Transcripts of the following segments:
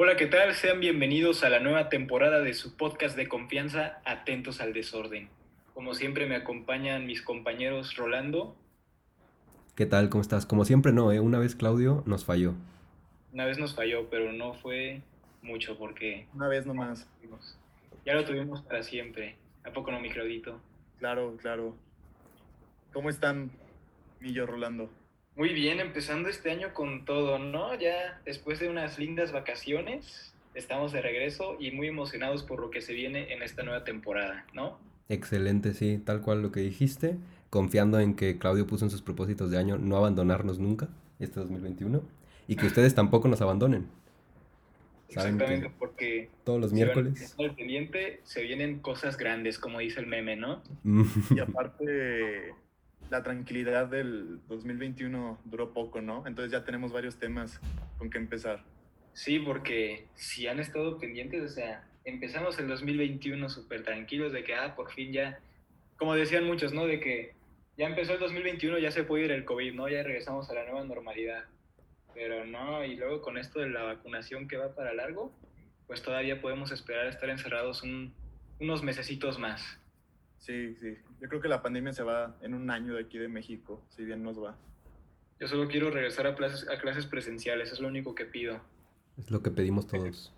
Hola, ¿qué tal? Sean bienvenidos a la nueva temporada de su podcast de confianza, Atentos al Desorden. Como siempre me acompañan mis compañeros Rolando. ¿Qué tal? ¿Cómo estás? Como siempre no, ¿eh? Una vez Claudio nos falló. Una vez nos falló, pero no fue mucho porque... Una vez nomás. Ya lo tuvimos para siempre. ¿A poco no, mi Claudito? Claro, claro. ¿Cómo están, Millo Rolando? Muy bien, empezando este año con todo, ¿no? Ya después de unas lindas vacaciones, estamos de regreso y muy emocionados por lo que se viene en esta nueva temporada, ¿no? Excelente, sí, tal cual lo que dijiste, confiando en que Claudio puso en sus propósitos de año no abandonarnos nunca, este 2021, y que ustedes tampoco nos abandonen. Exactamente, porque todos los miércoles. Pendiente se vienen cosas grandes, como dice el meme, ¿no? y aparte la tranquilidad del 2021 duró poco, ¿no? Entonces ya tenemos varios temas con que empezar. Sí, porque si han estado pendientes, o sea, empezamos el 2021 súper tranquilos de que, ah, por fin ya, como decían muchos, ¿no? De que ya empezó el 2021, ya se puede ir el COVID, ¿no? Ya regresamos a la nueva normalidad. Pero no, y luego con esto de la vacunación que va para largo, pues todavía podemos esperar estar encerrados unos mesecitos más. Sí, sí. Yo creo que la pandemia se va en un año de aquí de México, si bien nos va. Yo solo quiero regresar a clases, a clases presenciales, es lo único que pido. Es lo que pedimos todos.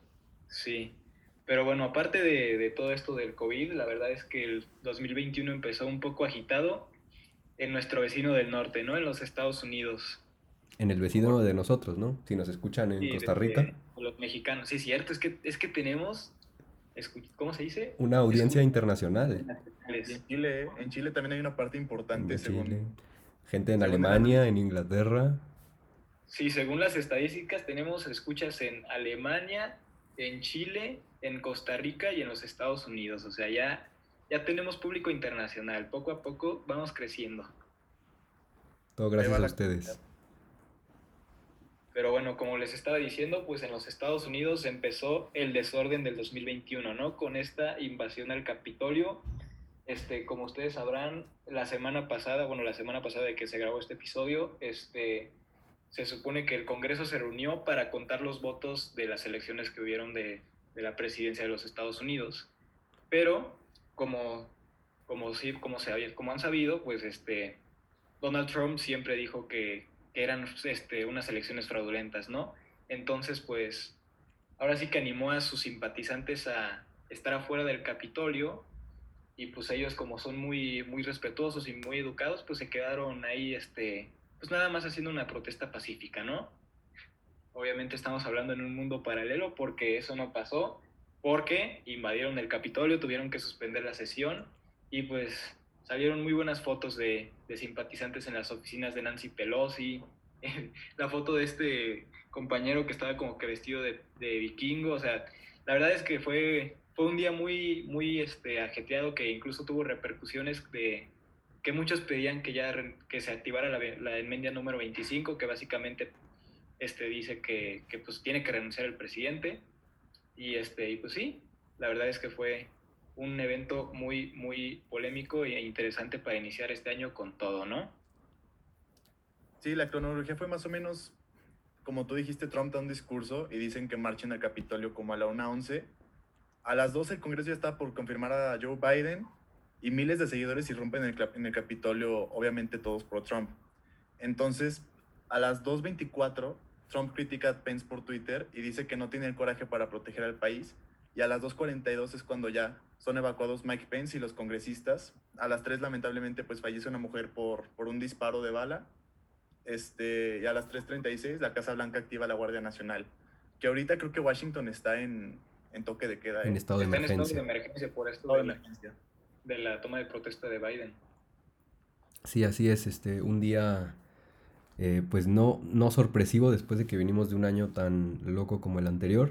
Sí. Pero bueno, aparte de, de, todo esto del COVID, la verdad es que el 2021 empezó un poco agitado en nuestro vecino del norte, ¿no? En los Estados Unidos. En el vecino de nosotros, ¿no? Si nos escuchan en Costa Rica. los mexicanos, sí, cierto, es que, es que tenemos, ¿cómo se dice? Una audiencia internacional. En Chile, en Chile también hay una parte importante, según... Gente en Alemania, en Inglaterra. Sí, según las estadísticas tenemos escuchas en Alemania, en Chile, en Costa Rica y en los Estados Unidos. O sea, ya, ya tenemos público internacional. Poco a poco vamos creciendo. Todo gracias a ustedes. Pero bueno, como les estaba diciendo, pues en los Estados Unidos empezó el desorden del 2021, ¿no? Con esta invasión al Capitolio este, como ustedes sabrán, la semana pasada, bueno, la semana pasada de que se grabó este episodio, este, se supone que el Congreso se reunió para contar los votos de las elecciones que hubieron de, de la presidencia de los Estados Unidos. Pero, como, como, sí, como, se, como han sabido, pues este, Donald Trump siempre dijo que, que eran este, unas elecciones fraudulentas, ¿no? Entonces, pues, ahora sí que animó a sus simpatizantes a estar afuera del Capitolio y pues ellos como son muy, muy respetuosos y muy educados, pues se quedaron ahí, este, pues nada más haciendo una protesta pacífica, ¿no? Obviamente estamos hablando en un mundo paralelo porque eso no pasó, porque invadieron el Capitolio, tuvieron que suspender la sesión y pues salieron muy buenas fotos de, de simpatizantes en las oficinas de Nancy Pelosi, la foto de este compañero que estaba como que vestido de, de vikingo, o sea, la verdad es que fue fue un día muy, muy este, ajetreado que incluso tuvo repercusiones de que muchos pedían que ya que se activara la, la enmienda número 25, que básicamente este, dice que, que, pues tiene que renunciar el presidente. Y, este, y pues sí, la verdad es que fue un evento muy, muy polémico e interesante para iniciar este año con todo, ¿no? Sí, la cronología fue más o menos, como tú dijiste, Trump da un discurso y dicen que marchen al Capitolio como a la 1.11 a las 12 el Congreso ya está por confirmar a Joe Biden y miles de seguidores irrumpen en el, Capitolio, obviamente todos pro Trump. Entonces, a las 2.24, Trump critica a Pence por Twitter y dice que no tiene el coraje para proteger al país. Y a las 2.42 es cuando ya son evacuados Mike Pence y los congresistas. A las 3, lamentablemente, pues fallece una mujer por, por un disparo de bala. Este, y a las 3.36, la Casa Blanca activa la Guardia Nacional. Que ahorita creo que Washington está en, en toque de queda. En estado de emergencia. En estado de emergencia por esto de, la, de la toma de protesta de Biden. Sí, así es. Este, un día, eh, pues no, no sorpresivo después de que venimos de un año tan loco como el anterior,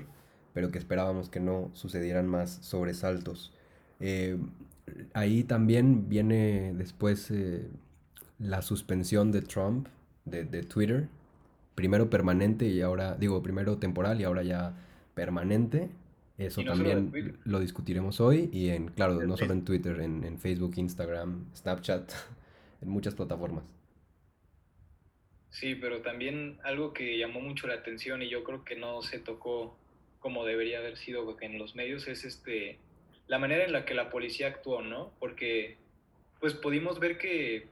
pero que esperábamos que no sucedieran más sobresaltos. Eh, ahí también viene después eh, la suspensión de Trump de, de Twitter, primero permanente y ahora, digo, primero temporal y ahora ya permanente. Eso también lo discutiremos hoy y en, claro, no solo en Twitter, en, en, Facebook, Instagram, Snapchat, en muchas plataformas. Sí, pero también algo que llamó mucho la atención y yo creo que no se tocó como debería haber sido en los medios es este la manera en la que la policía actuó, ¿no? Porque pues pudimos ver que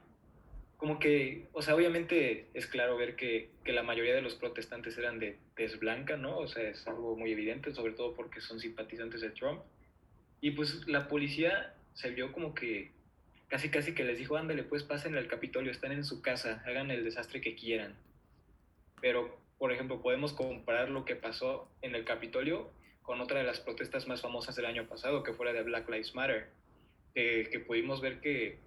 como que, o sea, obviamente es claro ver que, que, la mayoría de los protestantes eran de tez blanca, ¿no? O sea, es algo muy evidente, sobre todo porque son simpatizantes de Trump. Y pues la policía se vio como que casi casi que les dijo, ándale, pues pasen al Capitolio, están en su casa, hagan el desastre que quieran. Pero, por ejemplo, podemos comparar lo que pasó en el Capitolio con otra de las protestas más famosas del año pasado, que fue la de Black Lives Matter, que pudimos ver que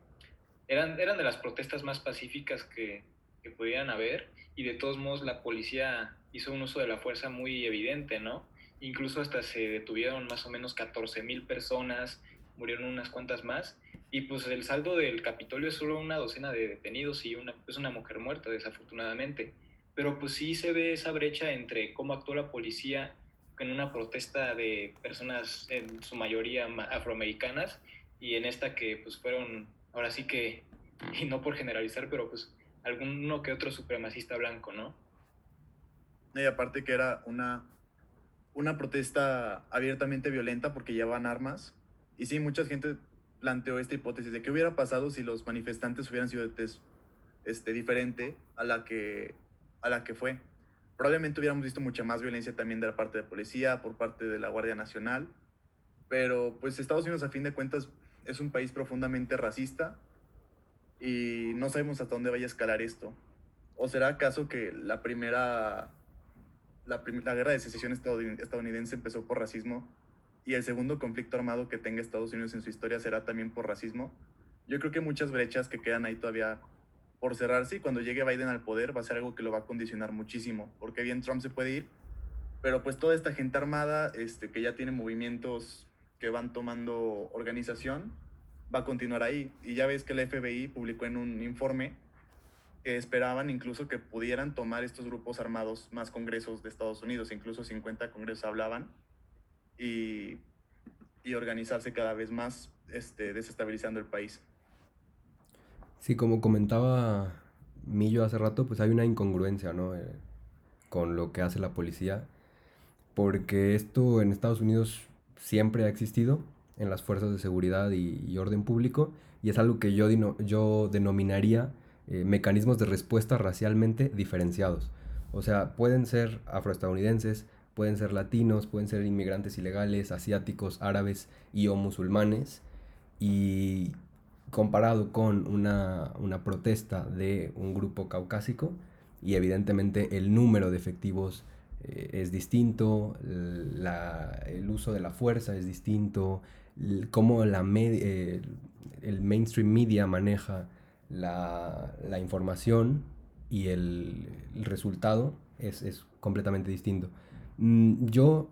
eran, eran de las protestas más pacíficas que, que pudieran haber y de todos modos la policía hizo un uso de la fuerza muy evidente, ¿no? Incluso hasta se detuvieron más o menos 14 mil personas, murieron unas cuantas más y pues el saldo del Capitolio es solo una docena de detenidos y una, pues una mujer muerta desafortunadamente. Pero pues sí se ve esa brecha entre cómo actuó la policía en una protesta de personas en su mayoría afroamericanas y en esta que pues fueron ahora sí que, y no por generalizar, pero pues alguno que otro supremacista blanco, ¿no? Y aparte que era una, una protesta abiertamente violenta porque llevaban armas. Y sí, mucha gente planteó esta hipótesis de qué hubiera pasado si los manifestantes hubieran sido este, diferente a la, que, a la que fue. Probablemente hubiéramos visto mucha más violencia también de la parte de policía, por parte de la Guardia Nacional. Pero pues Estados Unidos a fin de cuentas es un país profundamente racista y no sabemos hasta dónde vaya a escalar esto. ¿O será acaso que la primera, la, la guerra de secesión estadounidense empezó por racismo y el segundo conflicto armado que tenga Estados Unidos en su historia será también por racismo? Yo creo que muchas brechas que quedan ahí todavía por cerrarse y cuando llegue Biden al poder va a ser algo que lo va a condicionar muchísimo, porque bien Trump se puede ir, pero pues toda esta gente armada este, que ya tiene movimientos que van tomando organización va a continuar ahí. Y ya ves que el FBI publicó en un informe que esperaban incluso que pudieran tomar estos grupos armados más congresos de Estados Unidos, incluso 50 congresos hablaban, y, y organizarse cada vez más, este, desestabilizando el país. Sí, como comentaba Millo hace rato, pues hay una incongruencia, ¿no? Eh, con lo que hace la policía, porque esto en Estados Unidos siempre ha existido en las fuerzas de seguridad y, orden público y es algo que yo, yo denominaría eh, mecanismos de respuesta racialmente diferenciados. O sea, pueden ser afroestadounidenses, pueden ser latinos, pueden ser inmigrantes ilegales, asiáticos, árabes y o musulmanes. Y comparado con una, una, protesta de un grupo caucásico, y evidentemente el número de efectivos eh, es distinto, el uso de la fuerza es distinto, cómo la eh, el mainstream media maneja la, información y el, resultado es, completamente distinto. Mm, yo,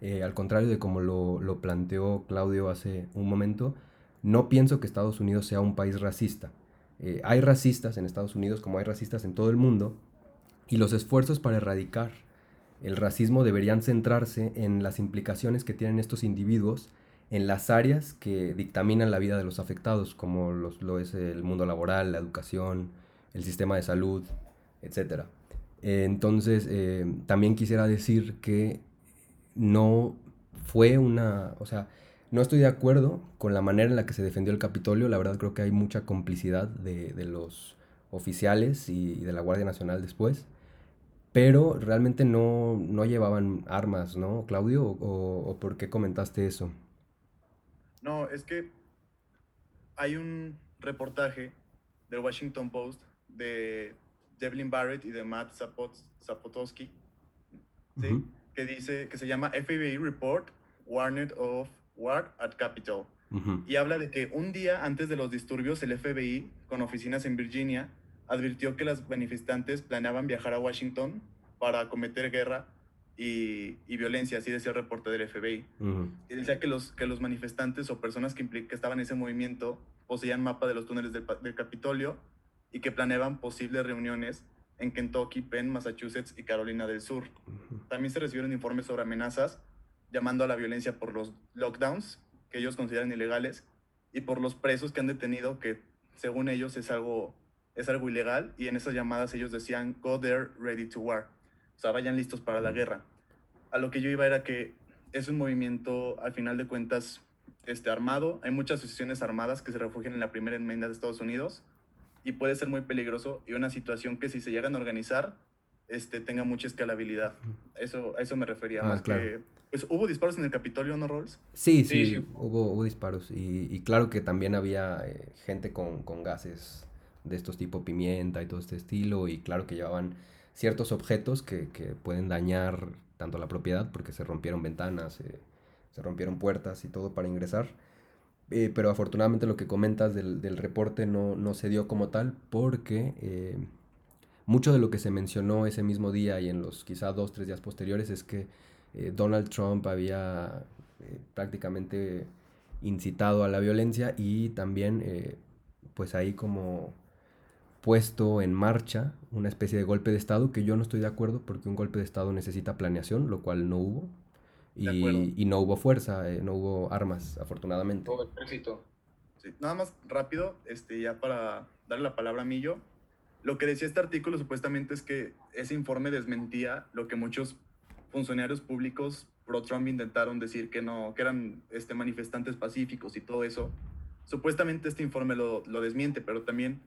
eh, al contrario de como lo, lo, planteó Claudio hace un momento, no pienso que Estados Unidos sea un país racista. hay racistas en Estados Unidos como hay racistas en todo el mundo y los esfuerzos para erradicar el racismo deberían centrarse en las implicaciones que tienen estos individuos en las áreas que dictaminan la vida de los afectados, como lo es el mundo laboral, la educación, el sistema de salud, etc. entonces, eh, también quisiera decir que no fue una, o sea, no estoy de acuerdo con la manera en la que se defendió el Capitolio, la verdad creo que hay mucha complicidad de, de los oficiales y de la Guardia Nacional después pero realmente no, no llevaban armas, ¿no, Claudio? O, por qué comentaste eso? No, es que hay un reportaje del Washington Post de Devlin Barrett y de Matt Zapot Zapotowski, ¿sí? que dice, que se llama FBI Report Warned of War at Capitol. Y habla de que un día antes de los disturbios, el FBI, con oficinas en Virginia, advirtió que las manifestantes planeaban viajar a Washington para cometer guerra y, violencia, así decía el reporte del FBI. Y decía que los, que los manifestantes o personas que, que estaban en ese movimiento poseían mapa de los túneles del, Capitolio y que planeaban posibles reuniones en Kentucky, Penn, Massachusetts y Carolina del Sur. También se recibieron informes sobre amenazas llamando a la violencia por los lockdowns, que ellos consideran ilegales, y por los presos que han detenido, que según ellos es algo es algo ilegal y en esas llamadas ellos decían, go there, ready to war. O sea, vayan listos para la guerra. a lo que yo iba era que es un movimiento, al final de cuentas, este, armado. Hay muchas asociaciones armadas que se refugian en la primera enmienda de Estados Unidos y puede ser muy peligroso y una situación que si se llegan a organizar este, tenga mucha escalabilidad. Eso, a eso me refería. Ah, más que, pues, ¿Hubo disparos en el Capitolio, no, Rolls? Sí, sí, Hubo, hubo, disparos. Y, y, claro que también había eh, gente con, con, gases de estos tipo pimienta y todo este estilo. Y claro que llevaban ciertos objetos que, que pueden dañar tanto la propiedad porque se rompieron ventanas, eh, se rompieron puertas y todo para ingresar. Eh, pero afortunadamente lo que comentas del, del reporte no, no, se dio como tal porque mucho de lo que se mencionó ese mismo día y en los quizá dos, tres días posteriores es que eh, Donald Trump había eh, prácticamente incitado a la violencia y también eh, pues ahí como puesto en marcha una especie de golpe de Estado que yo no estoy de acuerdo porque un golpe de Estado necesita planeación, lo cual no hubo. Y, y, no hubo fuerza, no hubo armas, afortunadamente. Nada más rápido, este, ya para darle la palabra a Millo, lo que decía este artículo supuestamente es que ese informe desmentía lo que muchos funcionarios públicos pro-Trump intentaron decir que no, que eran este, manifestantes pacíficos y todo eso. Supuestamente este informe lo, lo desmiente, pero también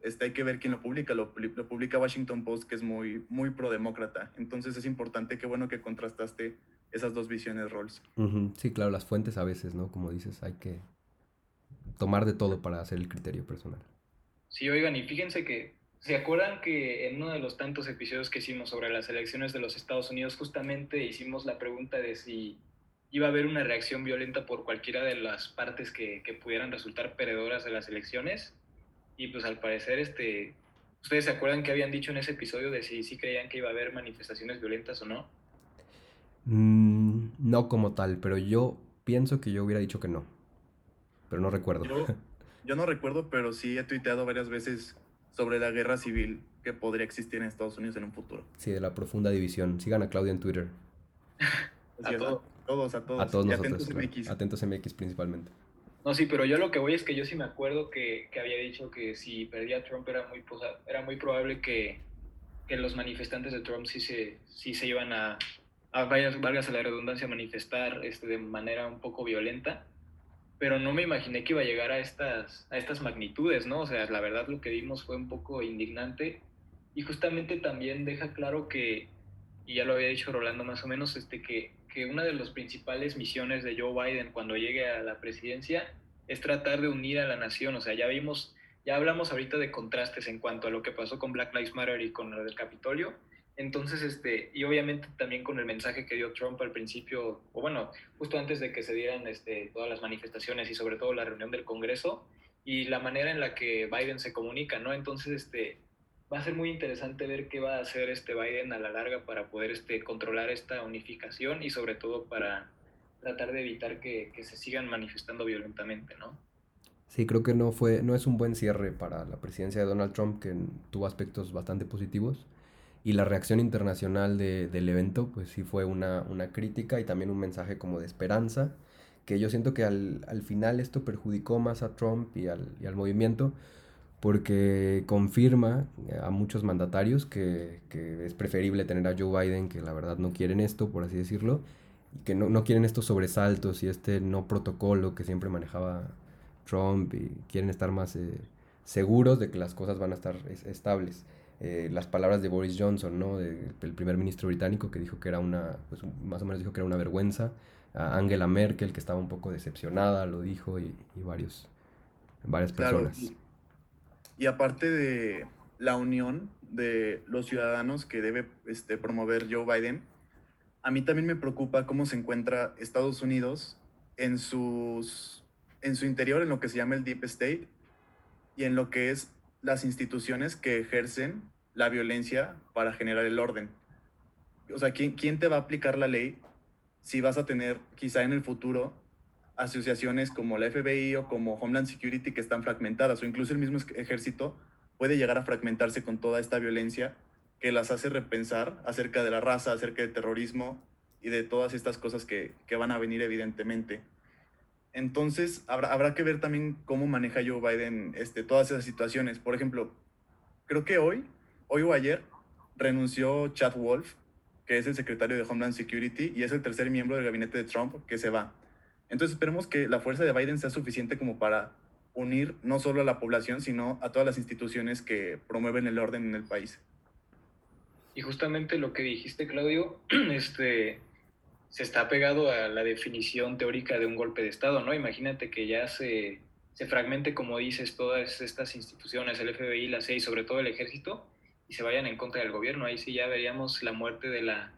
este, hay que ver quién lo publica. Lo, lo, publica Washington Post, que es muy, muy pro-demócrata. Entonces es importante, qué bueno que contrastaste esas dos visiones, Rolls. Sí, claro, las fuentes a veces, ¿no? Como dices, hay que tomar de todo para hacer el criterio personal. Sí, oigan, y fíjense que ¿Se acuerdan que en uno de los tantos episodios que hicimos sobre las elecciones de los Estados Unidos justamente hicimos la pregunta de si iba a haber una reacción violenta por cualquiera de las partes que, que pudieran resultar perdedoras de las elecciones? Y pues al parecer, este, ¿ustedes se acuerdan que habían dicho en ese episodio de si sí creían que iba a haber manifestaciones violentas o no? Mm, no como tal, pero yo pienso que yo hubiera dicho que no. Pero no recuerdo. Yo, yo no recuerdo, pero sí he tuiteado varias veces sobre la guerra civil que podría existir en Estados Unidos en un futuro. Sí, de la profunda división. Sigan a Claudia en Twitter. a, todos, a todos. A todos nosotros. Atentos MX. principalmente. No, sí, pero yo lo que voy es que yo sí me acuerdo que, que había dicho que si perdía Trump era muy, era muy probable que, que, los manifestantes de Trump sí se, sí se iban a, a varias, a la redundancia, manifestar este, de manera un poco violenta pero no me imaginé que iba a llegar a estas, a estas magnitudes, ¿no? O sea, la verdad lo que vimos fue un poco indignante. Y justamente también deja claro que, y ya lo había dicho Rolando más o menos, este, que, que una de las principales misiones de Joe Biden cuando llegue a la presidencia es tratar de unir a la nación, o sea, ya vimos, ya hablamos ahorita de contrastes en cuanto a lo que pasó con Black Lives Matter y con lo del Capitolio, entonces, este, y obviamente también con el mensaje que dio Trump al principio, o bueno, justo antes de que se dieran este, todas las manifestaciones y sobre todo la reunión del Congreso, y la manera en la que Biden se comunica, ¿no? Entonces, este, va a ser muy interesante ver qué va a hacer este Biden a la larga para poder este, controlar esta unificación y sobre todo para tratar de evitar que, se sigan manifestando violentamente, ¿no? Sí, creo que no fue, no es un buen cierre para la presidencia de Donald Trump, que tuvo aspectos bastante positivos y la reacción internacional de, del evento, pues sí fue una, una, crítica y también un mensaje como de esperanza, que yo siento que al, al final esto perjudicó más a Trump y al, y al, movimiento, porque confirma a muchos mandatarios que, que, es preferible tener a Joe Biden, que la verdad no quieren esto, por así decirlo, y que no, no quieren estos sobresaltos y este no protocolo que siempre manejaba Trump, y quieren estar más eh, seguros de que las cosas van a estar estables. Eh, las palabras de Boris Johnson, ¿no? el primer ministro británico que dijo que era una, pues más o menos dijo que era una vergüenza. A Angela Merkel, que estaba un poco decepcionada, lo dijo, y, y varios, varias personas. Y, aparte de la unión de los ciudadanos que debe este, promover Joe Biden, a mí también me preocupa cómo se encuentra Estados Unidos en, sus, en su interior, en lo que se llama el Deep State, y en lo que es las instituciones que ejercen la violencia para generar el orden. O sea, ¿quién, ¿quién te va a aplicar la ley si vas a tener quizá en el futuro asociaciones como la FBI o como Homeland Security que están fragmentadas o incluso el mismo ejército puede llegar a fragmentarse con toda esta violencia que las hace repensar acerca de la raza, acerca del terrorismo y de todas estas cosas que, que van a venir evidentemente. Entonces, habrá, habrá que ver también cómo maneja Joe Biden este, todas esas situaciones. Por ejemplo, creo que hoy, hoy o ayer, renunció Chad Wolf, que es el secretario de Homeland Security, y es el tercer miembro del gabinete de Trump que se va. Entonces esperemos que la fuerza de Biden sea suficiente como para unir no solo a la población, sino a todas las instituciones que promueven el orden en el país. Y justamente lo que dijiste, Claudio, este, se está pegado a la definición teórica de un golpe de Estado, ¿no? Imagínate que ya se, se fragmente, como dices, todas estas instituciones, el FBI, la CIA y sobre todo el ejército, y se vayan en contra del gobierno. Ahí sí ya veríamos la muerte de la,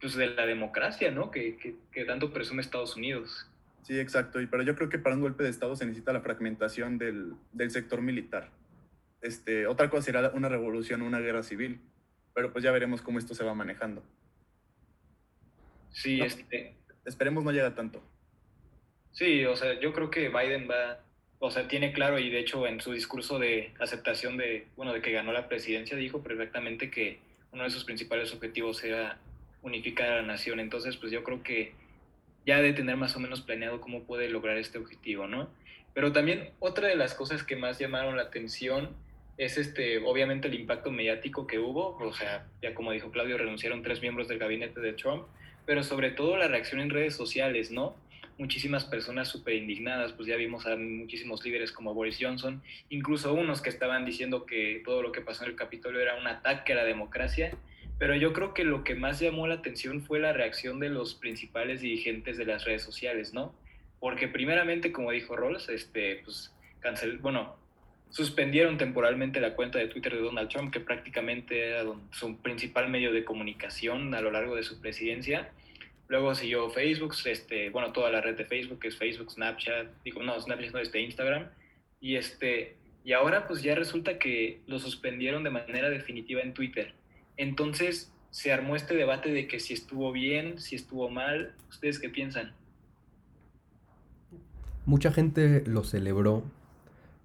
pues de la democracia, ¿no? Que, que, que tanto presume Estados Unidos. Sí, exacto. Y pero yo creo que para un golpe de Estado se necesita la fragmentación del, del sector militar. Este, otra cosa será una revolución, una guerra civil. Pero pues ya veremos cómo esto se va manejando. Sí, este. Esperemos no llega tanto. Sí, o sea, yo creo que Biden va, o sea, tiene claro y de hecho en su discurso de aceptación de, bueno, de que ganó la presidencia dijo perfectamente que uno de sus principales objetivos era unificar a la nación. Entonces, pues yo creo que ya de tener más o menos planeado cómo puede lograr este objetivo, ¿no? Pero también otra de las cosas que más llamaron la atención es este, obviamente el impacto mediático que hubo, o sea, ya como dijo Claudio, renunciaron tres miembros del gabinete de Trump, pero sobre todo la reacción en redes sociales, ¿no? Muchísimas personas súper indignadas, pues ya vimos a muchísimos líderes como Boris Johnson, incluso unos que estaban diciendo que todo lo que pasó en el Capitolio era un ataque a la democracia, pero yo creo que lo que más llamó la atención fue la reacción de los principales dirigentes de las redes sociales, ¿no? Porque primeramente, como dijo Rolls, este, pues, cancel, bueno, suspendieron temporalmente la cuenta de Twitter de Donald Trump, que prácticamente era su principal medio de comunicación a lo largo de su presidencia. Luego siguió Facebook, este, bueno, toda la red de Facebook, que es Facebook, Snapchat, digo, no, Snapchat no, este, Instagram. Y, este, y ahora pues ya resulta que lo suspendieron de manera definitiva en Twitter. Entonces se armó este debate de que si estuvo bien, si estuvo mal. ¿Ustedes qué piensan? Mucha gente lo celebró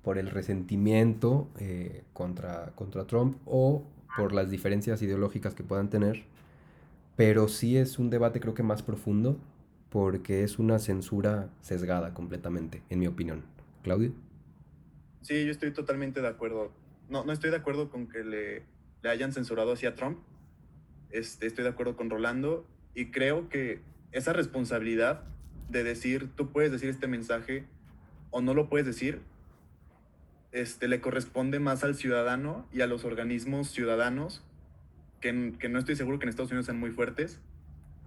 por el resentimiento eh, contra, contra Trump o por las diferencias ideológicas que puedan tener, pero sí es un debate creo que más profundo porque es una censura sesgada completamente, en mi opinión. Claudio. Sí, yo estoy totalmente de acuerdo. No, no estoy de acuerdo con que le, le hayan censurado hacia Trump. Este, estoy de acuerdo con Rolando y creo que esa responsabilidad de decir, tú puedes decir este mensaje o no lo puedes decir, este, le corresponde más al ciudadano y a los organismos ciudadanos, que, que no estoy seguro que en Estados Unidos sean muy fuertes,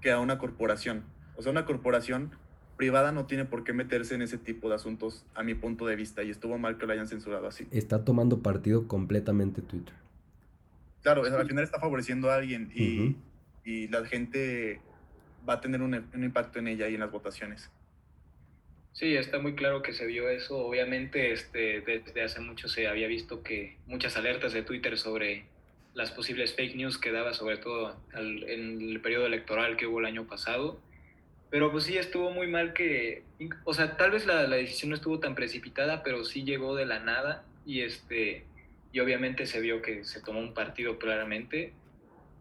que a una corporación. O sea, una corporación privada no tiene por qué meterse en ese tipo de asuntos, a mi punto de vista, y estuvo mal que lo hayan censurado así. Está tomando partido completamente Twitter. Claro, al final está favoreciendo a alguien y, y la gente va a tener un, un, impacto en ella y en las votaciones. Sí, está muy claro que se vio eso. Obviamente, este, desde hace mucho se había visto que muchas alertas de Twitter sobre las posibles fake news que daba, sobre todo en el periodo electoral que hubo el año pasado. Pero pues sí, estuvo muy mal que, o sea, tal vez la, la decisión no estuvo tan precipitada, pero sí llegó de la nada y este y obviamente se vio que se tomó un partido claramente,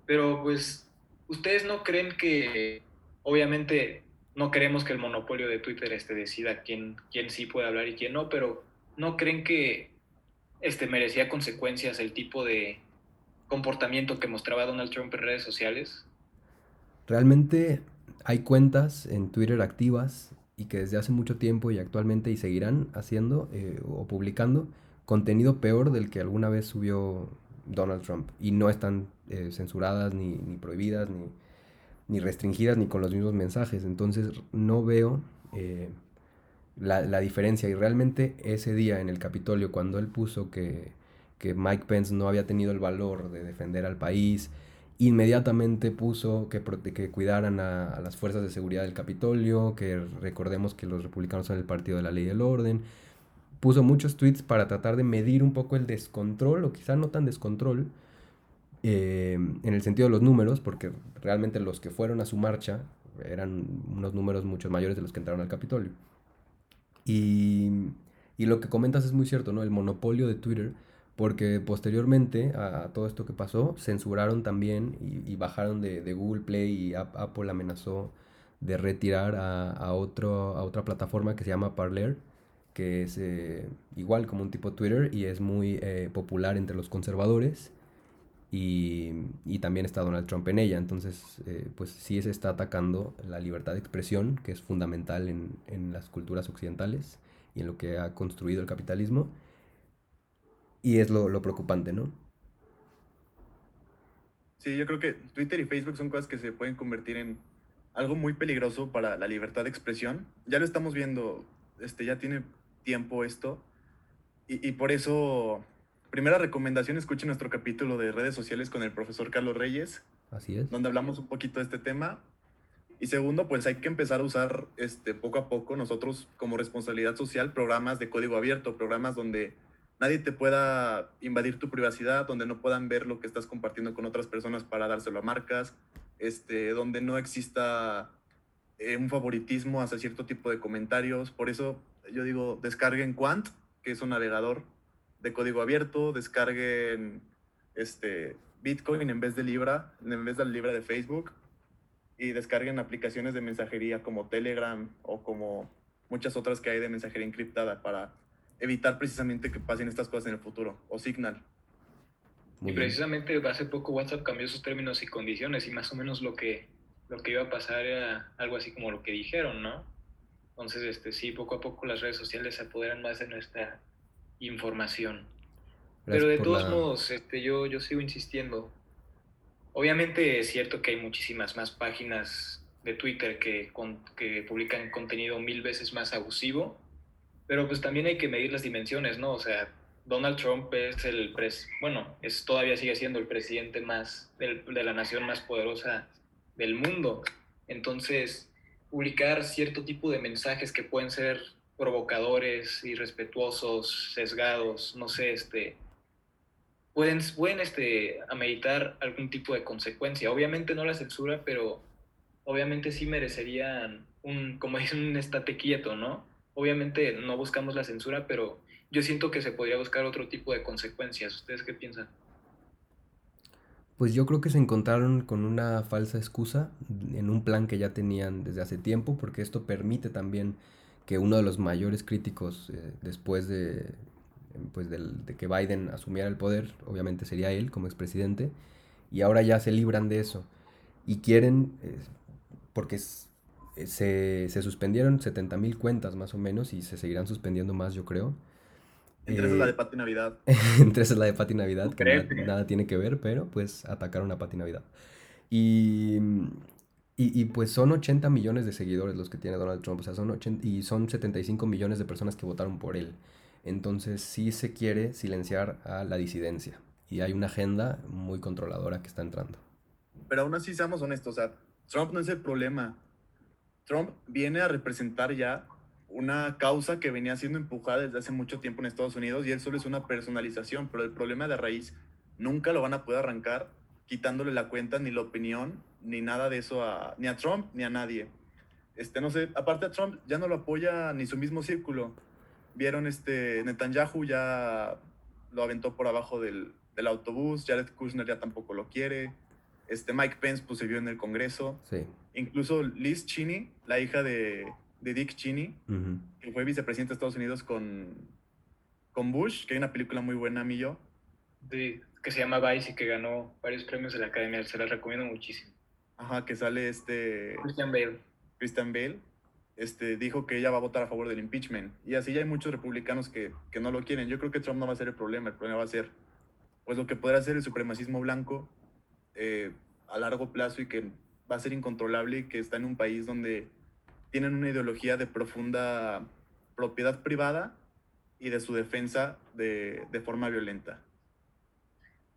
pero pues ustedes no creen que, obviamente no queremos que el monopolio de Twitter este decida quién, quién sí puede hablar y quién no, pero no creen que este merecía consecuencias el tipo de comportamiento que mostraba Donald Trump en redes sociales? Realmente hay cuentas en Twitter activas y que desde hace mucho tiempo y actualmente y seguirán haciendo eh, o publicando contenido peor del que alguna vez subió Donald Trump. Y no están eh, censuradas, ni, ni prohibidas, ni, ni, restringidas, ni con los mismos mensajes. Entonces no veo eh, la, la, diferencia. Y realmente ese día en el Capitolio, cuando él puso que, que Mike Pence no había tenido el valor de defender al país, inmediatamente puso que, que cuidaran a, las fuerzas de seguridad del Capitolio, que recordemos que los republicanos son el partido de la ley y del orden puso muchos tweets para tratar de medir un poco el descontrol, o quizá no tan descontrol, eh, en el sentido de los números, porque realmente los que fueron a su marcha eran unos números mucho mayores de los que entraron al Capitolio. Y, y lo que comentas es muy cierto, ¿no? El monopolio de Twitter, porque posteriormente a, todo esto que pasó, censuraron también y, bajaron de, Google Play y Apple amenazó de retirar a, otro, a otra plataforma que se llama Parler, que es eh, igual como un tipo Twitter y es muy eh, popular entre los conservadores. y, y, también está Donald Trump en ella. Entonces, eh, pues sí se está atacando la libertad de expresión, que es fundamental en, en, las culturas occidentales y en lo que ha construido el capitalismo. Y es lo, lo preocupante, ¿no? Sí, yo creo que Twitter y Facebook son cosas que se pueden convertir en algo muy peligroso para la libertad de expresión. Ya lo estamos viendo, este, ya tiene tiempo esto. Y, y por eso primera recomendación, escuchen nuestro capítulo de redes sociales con el profesor Carlos Reyes. Así es. Donde hablamos un poquito de este tema. Y segundo, pues hay que empezar a usar este, poco a poco nosotros como responsabilidad social programas de código abierto, programas donde nadie te pueda invadir tu privacidad, donde no puedan ver lo que estás compartiendo con otras personas para dárselo a marcas, este, donde no exista eh, un favoritismo hacia cierto tipo de comentarios. Por eso yo digo, descarguen Quant, que es un navegador de código abierto, descarguen este, Bitcoin en vez de Libra, en vez de Libra de Facebook, y descarguen aplicaciones de mensajería como Telegram o como muchas otras que hay de mensajería encriptada para evitar precisamente que pasen estas cosas en el futuro, o Signal. y precisamente hace poco WhatsApp cambió sus términos y condiciones y más o menos lo que, lo que iba a pasar era algo así como lo que dijeron, ¿no? Entonces, este, sí, poco a poco las redes sociales se apoderan más de nuestra información. Pero de todos modos, este, yo, yo sigo insistiendo. Obviamente es cierto que hay muchísimas más páginas de Twitter que, que publican contenido mil veces más abusivo, pero pues también hay que medir las dimensiones, ¿no? O sea, Donald Trump es el, pres bueno, es, todavía sigue siendo el presidente más, de la nación más poderosa del mundo. Entonces, publicar cierto tipo de mensajes que pueden ser provocadores, irrespetuosos, sesgados, no sé, este, pueden, pueden este, ameritar algún tipo de consecuencia. Obviamente no la censura, pero obviamente sí merecerían un, como dicen, un estate quieto, ¿no? Obviamente no buscamos la censura, pero yo siento que se podría buscar otro tipo de consecuencias. ¿Ustedes qué piensan? Pues yo creo que se encontraron con una falsa excusa en un plan que ya tenían desde hace tiempo, porque esto permite también que uno de los mayores críticos eh, después de, pues de que Biden asumiera el poder, obviamente sería él como expresidente, y ahora ya se libran de eso. Y quieren, eh, porque se, se, suspendieron 70 mil cuentas más o menos, y se seguirán suspendiendo más, yo creo. Entre es la de Pati Navidad. Entre es la de Pati Navidad, que nada, nada, tiene que ver, pero pues atacaron a Pati Navidad. Y y, pues son 80 millones de seguidores los que tiene Donald Trump, o sea, son 80, y son 75 millones de personas que votaron por él. Entonces sí se quiere silenciar a la disidencia y hay una agenda muy controladora que está entrando. Pero aún así seamos honestos, o sea, Trump no es el problema. Trump viene a representar ya una causa que venía siendo empujada desde hace mucho tiempo en Estados Unidos y él solo es una personalización, pero el problema de raíz nunca lo van a poder arrancar quitándole la cuenta ni la opinión ni nada de eso ni a Trump ni a nadie. Este, no sé, aparte a Trump ya no lo apoya ni su mismo círculo. Vieron este, Netanyahu ya lo aventó por abajo del, del autobús, Jared Kushner ya tampoco lo quiere, este, Mike Pence pues se vio en el Congreso. Sí. Incluso Liz Cheney, la hija de, de Dick Cheney, que fue vicepresidente de Estados Unidos con, con Bush, que hay una película muy buena, a mí yo. Sí, que se llama Vice y que ganó varios premios de la Academia, se la recomiendo muchísimo. Ajá, que sale este... Christian Bale. Christian Bale. Este, dijo que ella va a votar a favor del impeachment. Y así ya hay muchos republicanos que, que no lo quieren. Yo creo que Trump no va a ser el problema. El problema va a ser pues lo que podrá ser el supremacismo blanco eh, a largo plazo y que va a ser incontrolable y que está en un país donde tienen una ideología de profunda propiedad privada y de su defensa de, de forma violenta.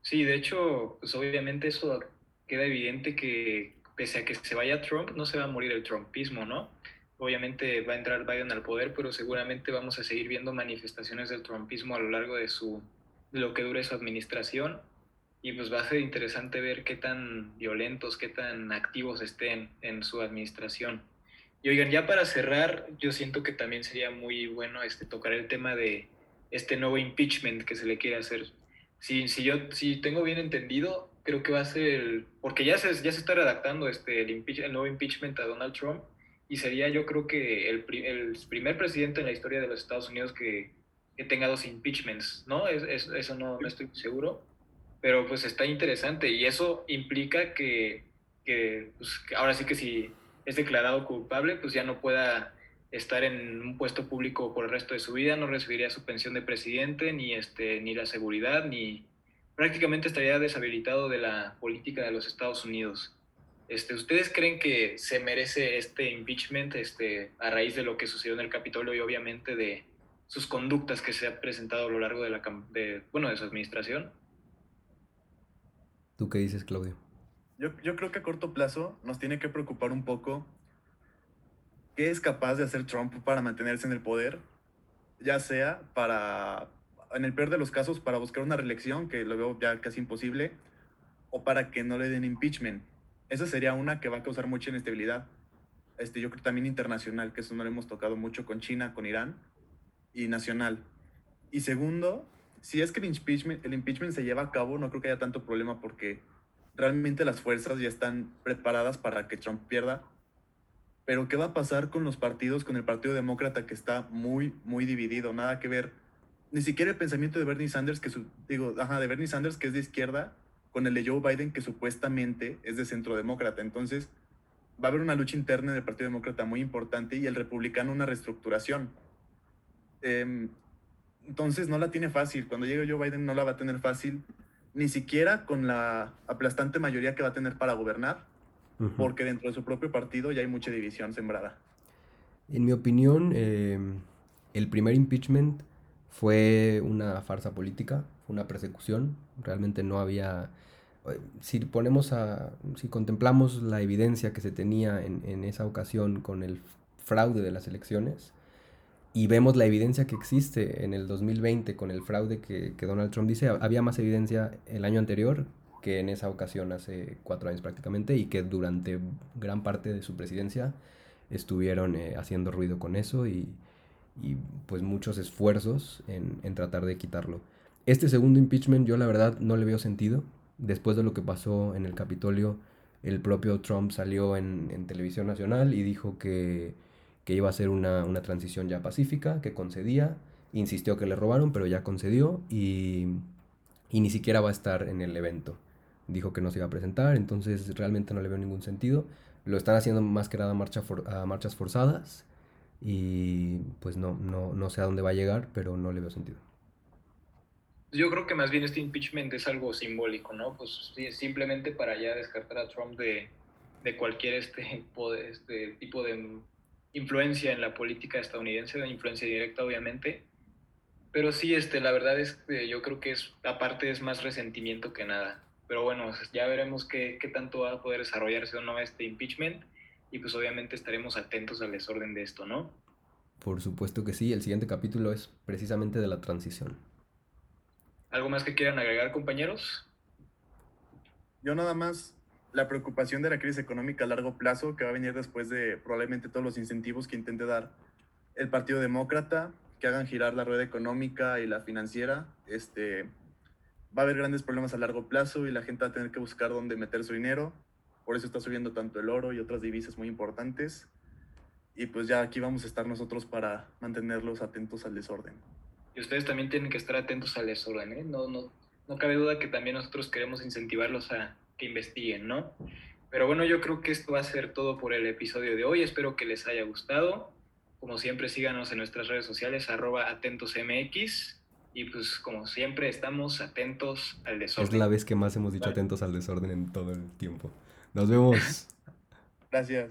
Sí, de hecho, pues obviamente eso queda evidente que pese a que se vaya Trump, no se va a morir el trumpismo, ¿no? Obviamente va a entrar Biden al poder, pero seguramente vamos a seguir viendo manifestaciones del trumpismo a lo largo de, su, de lo que dure su administración. Y pues va a ser interesante ver qué tan violentos, qué tan activos estén en su administración. Y oigan, ya para cerrar, yo siento que también sería muy bueno este, tocar el tema de este nuevo impeachment que se le quiere hacer. Si, si yo si tengo bien entendido, creo que va a ser, porque ya se, ya se está redactando este, el, el nuevo impeachment a Donald Trump y sería yo creo que el, el primer presidente en la historia de los Estados Unidos que, que tenga dos impeachments, ¿no? Es, es, eso no, no, estoy seguro. Pero pues está interesante y eso implica que, que, pues, ahora sí que si es declarado culpable, pues ya no pueda estar en un puesto público por el resto de su vida, no recibiría su pensión de presidente, ni, este, ni la seguridad, ni prácticamente estaría deshabilitado de la política de los Estados Unidos. Este, ¿Ustedes creen que se merece este impeachment este, a raíz de lo que sucedió en el Capitolio y obviamente de sus conductas que se han presentado a lo largo de, la, de, bueno, de su administración? ¿Tú qué dices, Claudio? Yo, yo creo que a corto plazo nos tiene que preocupar un poco qué es capaz de hacer Trump para mantenerse en el poder, ya sea para, en el peor de los casos, para buscar una reelección, que lo veo ya casi imposible, o para que no le den impeachment. Esa sería una que va a causar mucha inestabilidad. Este, yo creo también internacional, que eso no lo hemos tocado mucho con China, con Irán, y nacional. Y segundo, si es que el impeachment, el impeachment se lleva a cabo, no creo que haya tanto problema porque realmente las fuerzas ya están preparadas para que Trump pierda pero ¿qué va a pasar con los partidos, con el Partido Demócrata que está muy, muy dividido? Nada que ver. Ni siquiera el pensamiento de Bernie Sanders, que su, digo, ajá, de Bernie Sanders, que es de izquierda, con el de Joe Biden, que supuestamente es de centro demócrata. Entonces, va a haber una lucha interna en el Partido Demócrata muy importante y el republicano una reestructuración. Eh, entonces, no la tiene fácil. Cuando llegue Joe Biden, no la va a tener fácil, ni siquiera con la aplastante mayoría que va a tener para gobernar porque dentro de su propio partido ya hay mucha división sembrada. En mi opinión, em, el primer impeachment fue una farsa política, una persecución, realmente no había... Eh, si ponemos a... si contemplamos la evidencia que se tenía en, en esa ocasión con el fraude de las elecciones, y vemos la evidencia que existe en el 2020 con el fraude que, que, Donald Trump dice, había más evidencia el año anterior que en esa ocasión hace cuatro años prácticamente y que durante gran parte de su presidencia estuvieron eh, haciendo ruido con eso y, y pues muchos esfuerzos en, en, tratar de quitarlo. Este segundo impeachment yo la verdad no le veo sentido. Después de lo que pasó en el Capitolio, el propio Trump salió en, en televisión nacional y dijo que, que iba a ser una, una transición ya pacífica, que concedía, insistió que le robaron, pero ya concedió y, y ni siquiera va a estar en el evento dijo que no se iba a presentar, entonces realmente no le veo ningún sentido. Lo están haciendo más que nada marcha a marchas forzadas y pues no, no, no sé a dónde va a llegar, pero no le veo sentido. Yo creo que más bien este impeachment es algo simbólico, ¿no? Pues simplemente para ya descartar a Trump de, de cualquier este, poder, este tipo de influencia en la política estadounidense, de influencia directa obviamente. Pero sí, este, la verdad es que yo creo que es, aparte es más resentimiento que nada. Pero bueno, ya veremos qué, qué tanto va a poder desarrollarse o no este impeachment y pues obviamente estaremos atentos al desorden de esto, ¿no? Por supuesto que sí, el siguiente capítulo es precisamente de la transición. ¿Algo más que quieran agregar, compañeros? Yo nada más, la preocupación de la crisis económica a largo plazo que va a venir después de probablemente todos los incentivos que intente dar el Partido Demócrata, que hagan girar la rueda económica y la financiera, este, va a haber grandes problemas a largo plazo y la gente va a tener que buscar dónde meter su dinero. Por eso está subiendo tanto el oro y otras divisas muy importantes. Y pues ya aquí vamos a estar nosotros para mantenerlos atentos al desorden. Y ustedes también tienen que estar atentos al desorden, ¿eh? No, no, no cabe duda que también nosotros queremos incentivarlos a que investiguen, ¿no? Pero bueno, yo creo que esto va a ser todo por el episodio de hoy. Espero que les haya gustado. Como siempre, síganos en nuestras redes sociales, arroba atentosmx y pues como siempre estamos atentos al desorden. Es la vez que más hemos dicho atentos al desorden en todo el tiempo. Nos vemos. Gracias.